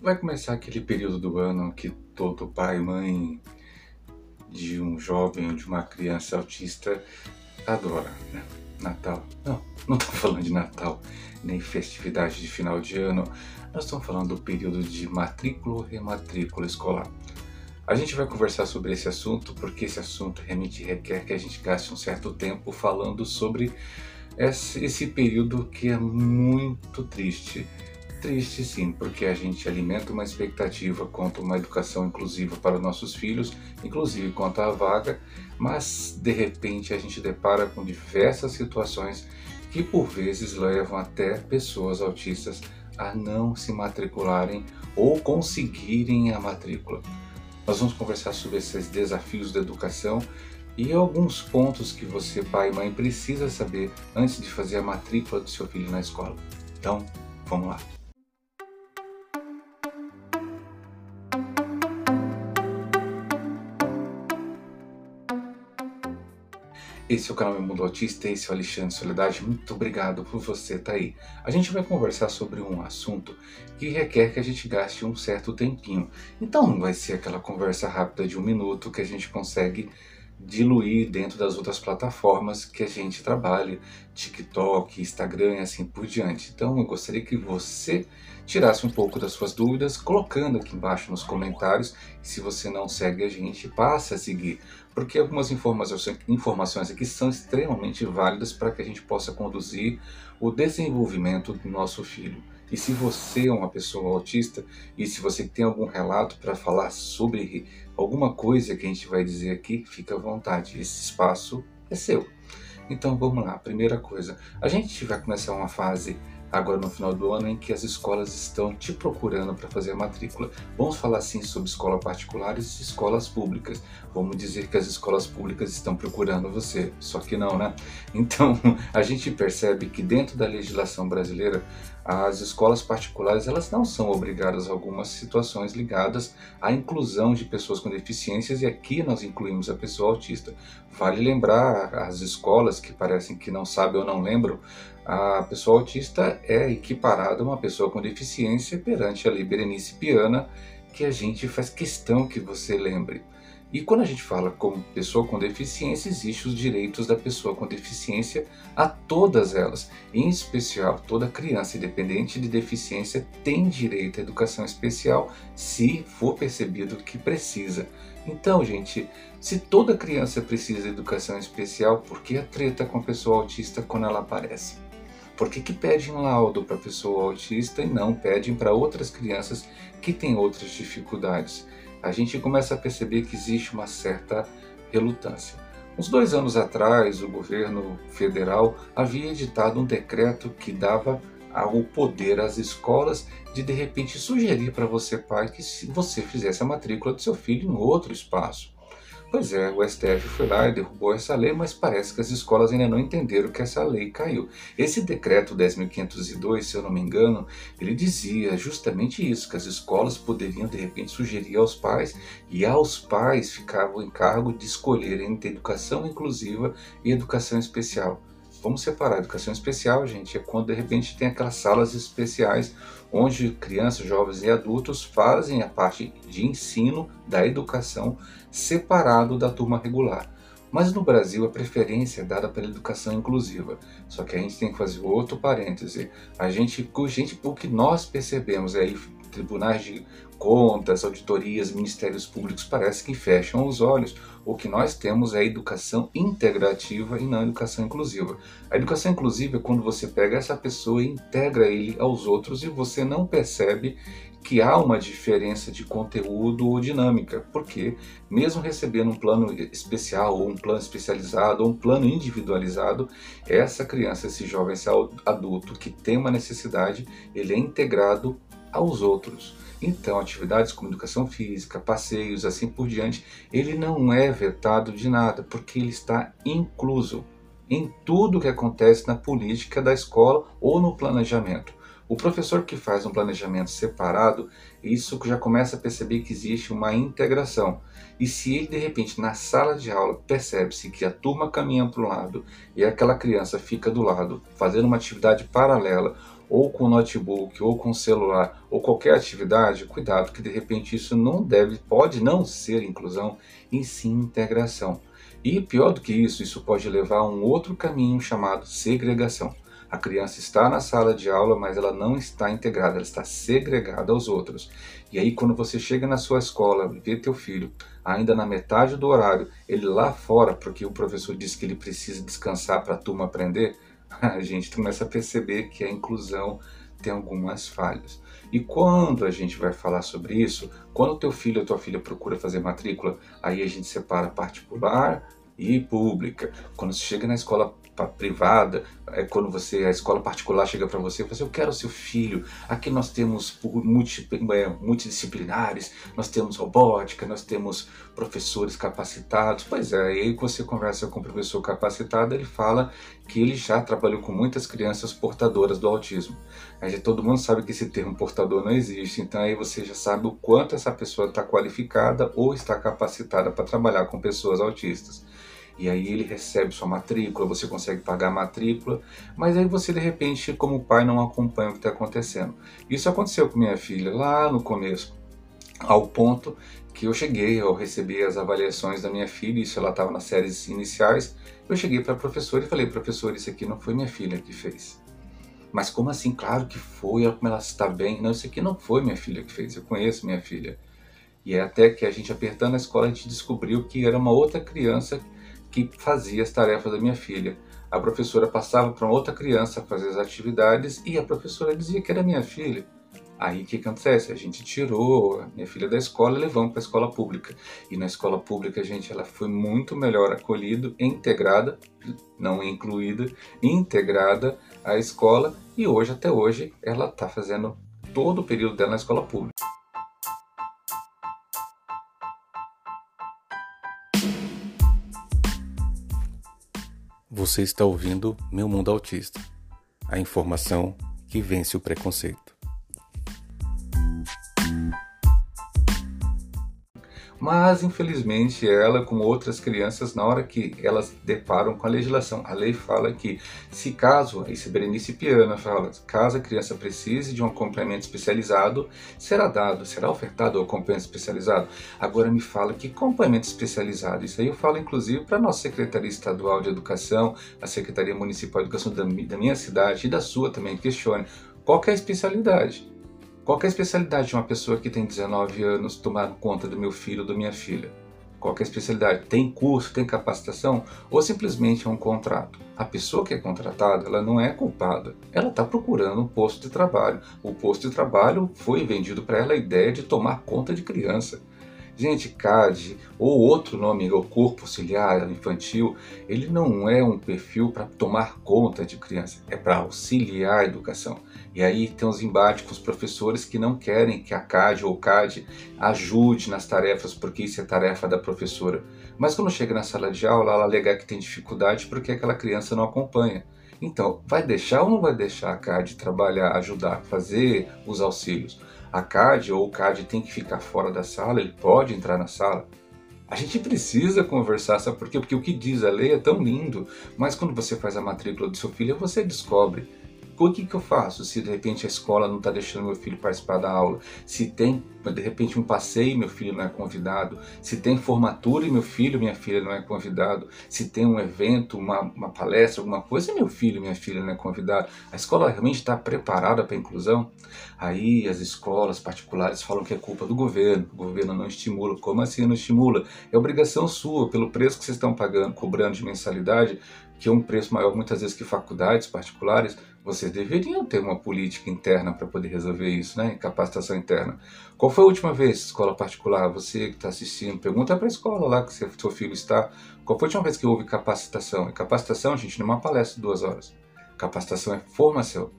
Vai começar aquele período do ano que todo pai e mãe de um jovem ou de uma criança autista adora, né? Natal. Não, não estou falando de Natal, nem festividade de final de ano. Nós estamos falando do período de matrícula ou rematrícula escolar. A gente vai conversar sobre esse assunto porque esse assunto realmente requer que a gente gaste um certo tempo falando sobre esse período que é muito triste Triste sim, porque a gente alimenta uma expectativa quanto a uma educação inclusiva para os nossos filhos, inclusive quanto à vaga, mas de repente a gente depara com diversas situações que por vezes levam até pessoas autistas a não se matricularem ou conseguirem a matrícula. Nós vamos conversar sobre esses desafios da educação e alguns pontos que você, pai e mãe, precisa saber antes de fazer a matrícula do seu filho na escola. Então, vamos lá. Esse é o canal Meu Mundo Autista, esse é o Alexandre Soledade, muito obrigado por você estar tá aí. A gente vai conversar sobre um assunto que requer que a gente gaste um certo tempinho. Então não vai ser aquela conversa rápida de um minuto que a gente consegue diluir dentro das outras plataformas que a gente trabalha, TikTok, Instagram e assim por diante. Então eu gostaria que você tirasse um pouco das suas dúvidas, colocando aqui embaixo nos comentários. Se você não segue a gente, passe a seguir, porque algumas informações aqui são extremamente válidas para que a gente possa conduzir o desenvolvimento do nosso filho. E se você é uma pessoa autista e se você tem algum relato para falar sobre alguma coisa que a gente vai dizer aqui, fica à vontade, esse espaço é seu. Então vamos lá, primeira coisa, a gente vai começar uma fase agora no final do ano em que as escolas estão te procurando para fazer a matrícula. Vamos falar sim sobre escolas particulares e escolas públicas. Vamos dizer que as escolas públicas estão procurando você, só que não, né? Então a gente percebe que dentro da legislação brasileira as escolas particulares elas não são obrigadas a algumas situações ligadas à inclusão de pessoas com deficiências e aqui nós incluímos a pessoa autista. Vale lembrar as escolas que parecem que não sabem ou não lembram, a pessoa autista é equiparada a uma pessoa com deficiência perante a lei Berenice Piana, que a gente faz questão que você lembre. E quando a gente fala como pessoa com deficiência, existem os direitos da pessoa com deficiência a todas elas. Em especial, toda criança, independente de deficiência, tem direito à educação especial se for percebido que precisa. Então, gente, se toda criança precisa de educação especial, por que a treta com a pessoa autista quando ela aparece? Por que, que pedem laudo para a pessoa autista e não pedem para outras crianças que têm outras dificuldades? A gente começa a perceber que existe uma certa relutância. Uns dois anos atrás, o governo federal havia editado um decreto que dava o poder às escolas de de repente sugerir para você, pai, que se você fizesse a matrícula do seu filho em outro espaço. Pois é, o STF foi lá e derrubou essa lei, mas parece que as escolas ainda não entenderam que essa lei caiu. Esse decreto 10.502, se eu não me engano, ele dizia justamente isso, que as escolas poderiam de repente sugerir aos pais e aos pais ficava o encargo de escolher entre educação inclusiva e educação especial. Vamos separar. Educação especial, gente, é quando de repente tem aquelas salas especiais onde crianças, jovens e adultos fazem a parte de ensino da educação separado da turma regular. Mas no Brasil a preferência é dada pela educação inclusiva. Só que a gente tem que fazer outro parêntese. A gente, gente o que nós percebemos aí tribunais de contas, auditorias, ministérios públicos parece que fecham os olhos. O que nós temos é educação integrativa e não educação inclusiva. A educação inclusiva é quando você pega essa pessoa e integra ele aos outros e você não percebe que há uma diferença de conteúdo ou dinâmica, porque mesmo recebendo um plano especial ou um plano especializado ou um plano individualizado, essa criança, esse jovem, esse adulto que tem uma necessidade, ele é integrado aos outros. Então, atividades como educação física, passeios, assim por diante, ele não é vetado de nada, porque ele está incluso em tudo que acontece na política da escola ou no planejamento. O professor que faz um planejamento separado, isso já começa a perceber que existe uma integração. E se ele de repente na sala de aula percebe-se que a turma caminha para um lado e aquela criança fica do lado, fazendo uma atividade paralela ou com notebook, ou com celular, ou qualquer atividade, cuidado que de repente isso não deve, pode não ser inclusão, e sim integração. E pior do que isso, isso pode levar a um outro caminho chamado segregação. A criança está na sala de aula, mas ela não está integrada, ela está segregada aos outros. E aí, quando você chega na sua escola, vê teu filho, ainda na metade do horário, ele lá fora, porque o professor disse que ele precisa descansar para a turma aprender, a gente começa a perceber que a inclusão tem algumas falhas. E quando a gente vai falar sobre isso, quando teu filho ou tua filha procura fazer matrícula, aí a gente separa particular e pública. Quando você chega na escola privada, é quando você a escola particular chega para você e fala assim, eu quero seu filho. Aqui nós temos multi, é, multidisciplinares, nós temos robótica, nós temos professores capacitados. Pois é, aí você conversa com o professor capacitado, ele fala que ele já trabalhou com muitas crianças portadoras do autismo. Aí todo mundo sabe que esse termo portador não existe, então aí você já sabe o quanto essa pessoa está qualificada ou está capacitada para trabalhar com pessoas autistas e aí ele recebe sua matrícula, você consegue pagar a matrícula, mas aí você de repente, como pai, não acompanha o que está acontecendo. Isso aconteceu com minha filha lá no começo, ao ponto que eu cheguei ao receber as avaliações da minha filha, isso ela estava nas séries iniciais, eu cheguei para a professora e falei, professor, isso aqui não foi minha filha que fez. Mas como assim? Claro que foi, como ela está bem. Não, isso aqui não foi minha filha que fez, eu conheço minha filha. E é até que a gente apertando a escola, a gente descobriu que era uma outra criança que fazia as tarefas da minha filha. A professora passava para outra criança fazer as atividades e a professora dizia que era minha filha. Aí o que acontece? A gente tirou a minha filha da escola e levamos para a escola pública. E na escola pública, gente, ela foi muito melhor acolhida, integrada, não incluída, integrada à escola. E hoje, até hoje, ela está fazendo todo o período dela na escola pública. Você está ouvindo Meu Mundo Autista a informação que vence o preconceito. Mas, infelizmente, ela, como outras crianças, na hora que elas deparam com a legislação, a lei fala que, se caso, esse Berenice Piana fala, caso a criança precise de um acompanhamento especializado, será dado, será ofertado o acompanhamento especializado. Agora me fala que acompanhamento especializado, isso aí eu falo inclusive para a nossa Secretaria Estadual de Educação, a Secretaria Municipal de Educação da, da minha cidade e da sua também, questione qual é a especialidade. Qual é a especialidade de uma pessoa que tem 19 anos tomar conta do meu filho ou da minha filha? Qual é a especialidade? Tem curso, tem capacitação ou simplesmente é um contrato? A pessoa que é contratada, ela não é culpada. Ela está procurando um posto de trabalho. O posto de trabalho foi vendido para ela a ideia de tomar conta de criança. Gente, CAD, ou outro nome, o corpo auxiliar infantil, ele não é um perfil para tomar conta de criança, é para auxiliar a educação. E aí tem os embates com os professores que não querem que a CAD ou CAD ajude nas tarefas, porque isso é tarefa da professora. Mas quando chega na sala de aula, ela alegar que tem dificuldade porque aquela criança não acompanha. Então, vai deixar ou não vai deixar a CAD trabalhar, ajudar, fazer os auxílios? A CAD ou o CAD tem que ficar fora da sala, ele pode entrar na sala. A gente precisa conversar, sabe por quê? Porque o que diz a lei é tão lindo, mas quando você faz a matrícula do seu filho, você descobre o que, que eu faço se de repente a escola não está deixando meu filho participar da aula? Se tem de repente um passeio meu filho não é convidado? Se tem formatura e meu filho, minha filha não é convidado? Se tem um evento, uma, uma palestra, alguma coisa e meu filho, minha filha não é convidado? A escola realmente está preparada para a inclusão? Aí as escolas particulares falam que é culpa do governo, o governo não estimula. Como assim não estimula? É obrigação sua, pelo preço que vocês estão pagando, cobrando de mensalidade, que é um preço maior muitas vezes que faculdades particulares, vocês deveriam ter uma política interna para poder resolver isso, né? Capacitação interna. Qual foi a última vez, escola particular, você que está assistindo, pergunta para a escola lá que seu filho está, qual foi a última vez que houve capacitação? E capacitação, gente, não é uma palestra de duas horas. Capacitação é formação.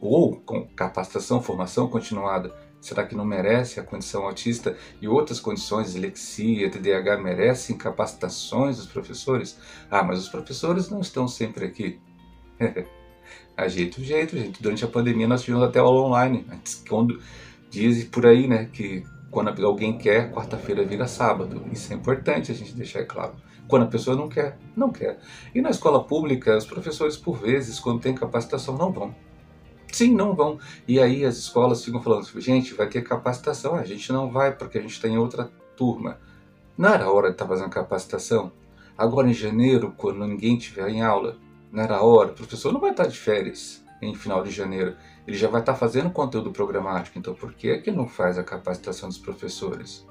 Ou com capacitação, formação continuada. Será que não merece a condição autista e outras condições, dislexia, TDAH, merecem capacitações dos professores? Ah, mas os professores não estão sempre aqui. Ajeita o jeito, gente. Durante a pandemia nós tivemos até aula online. Quando diz por aí, né, que quando alguém quer, quarta-feira vira sábado. Isso é importante a gente deixar claro. Quando a pessoa não quer, não quer. E na escola pública, os professores, por vezes, quando tem capacitação, não vão. Sim, não vão. E aí as escolas ficam falando, gente, vai ter capacitação. A gente não vai porque a gente tem outra turma. Não era hora de estar tá fazendo capacitação? Agora em janeiro, quando ninguém estiver em aula, não era hora? O professor não vai estar de férias em final de janeiro. Ele já vai estar fazendo conteúdo programático. Então por que, que não faz a capacitação dos professores?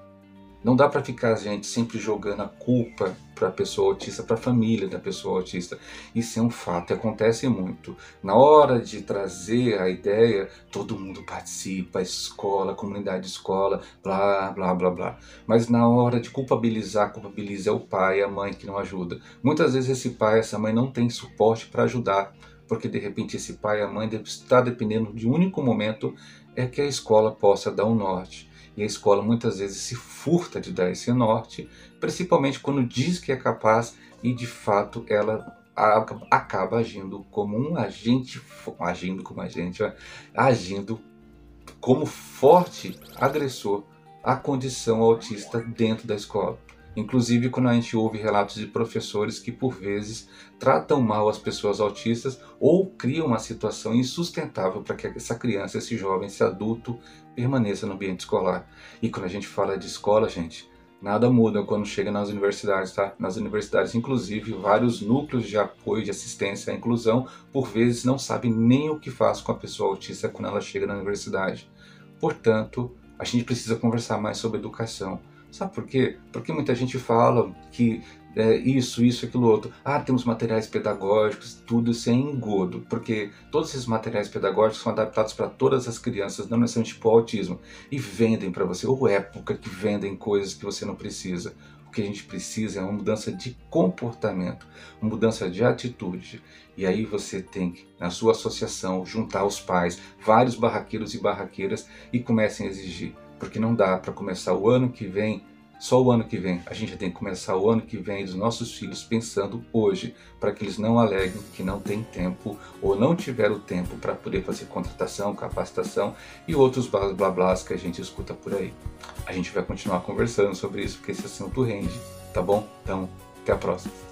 Não dá para ficar, gente, sempre jogando a culpa para a pessoa autista, para a família da pessoa autista. Isso é um fato, acontece muito. Na hora de trazer a ideia, todo mundo participa, a escola, a comunidade de escola, blá, blá, blá, blá. Mas na hora de culpabilizar, culpabiliza é o pai, a mãe que não ajuda. Muitas vezes esse pai, essa mãe não tem suporte para ajudar, porque de repente esse pai, a mãe está dependendo de um único momento é que a escola possa dar um norte. E a escola muitas vezes se furta de dar esse norte, principalmente quando diz que é capaz e de fato ela acaba agindo como um agente, agindo como agente, agindo como forte agressor à condição autista dentro da escola. Inclusive quando a gente ouve relatos de professores que por vezes tratam mal as pessoas autistas ou criam uma situação insustentável para que essa criança, esse jovem, esse adulto permaneça no ambiente escolar. E quando a gente fala de escola, gente, nada muda quando chega nas universidades, tá? Nas universidades, inclusive, vários núcleos de apoio, de assistência à inclusão, por vezes não sabem nem o que faz com a pessoa autista quando ela chega na universidade. Portanto, a gente precisa conversar mais sobre educação. Sabe por quê? Porque muita gente fala que é, isso, isso, aquilo outro. Ah, temos materiais pedagógicos, tudo isso é engodo, porque todos esses materiais pedagógicos são adaptados para todas as crianças, não necessariamente para o autismo, e vendem para você, ou época que vendem coisas que você não precisa. O que a gente precisa é uma mudança de comportamento, uma mudança de atitude. E aí você tem que, na sua associação, juntar os pais, vários barraqueiros e barraqueiras, e comecem a exigir porque não dá para começar o ano que vem só o ano que vem. A gente tem que começar o ano que vem dos nossos filhos pensando hoje, para que eles não aleguem que não tem tempo ou não tiveram tempo para poder fazer contratação, capacitação e outros blá blá blás que a gente escuta por aí. A gente vai continuar conversando sobre isso porque esse assunto rende, tá bom? Então, até a próxima.